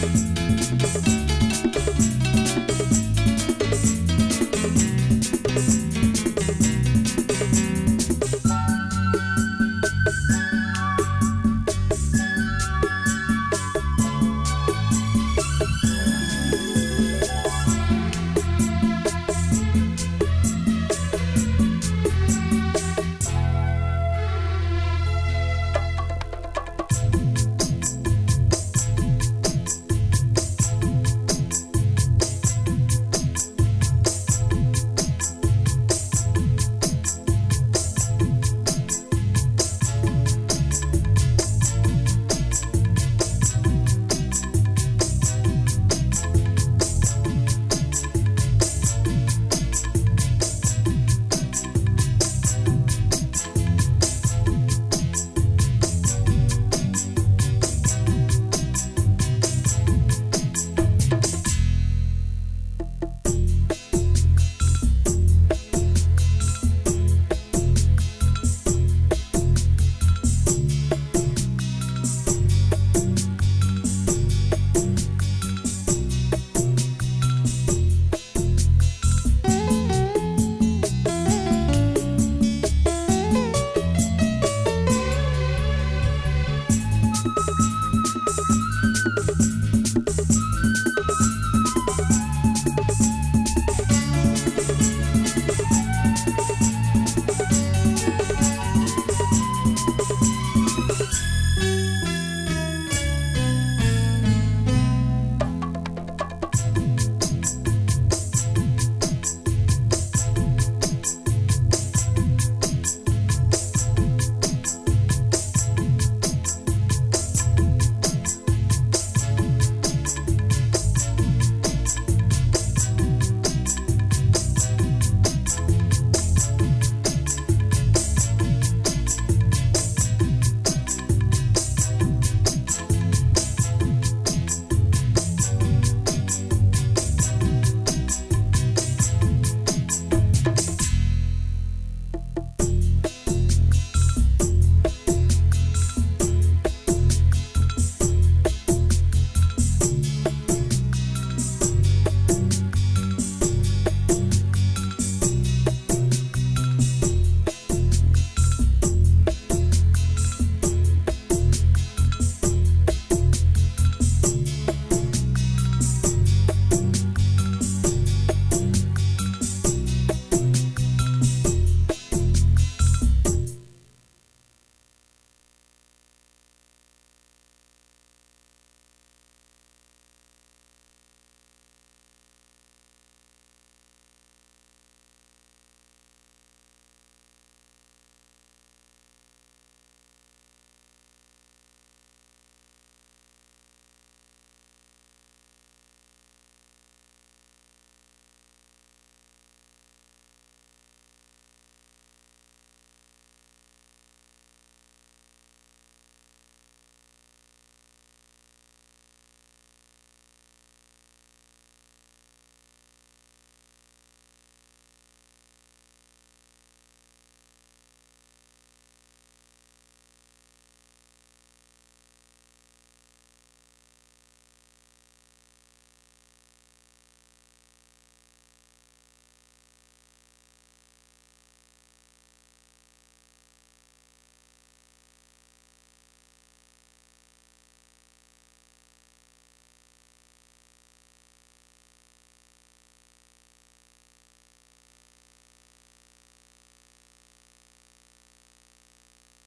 Bye.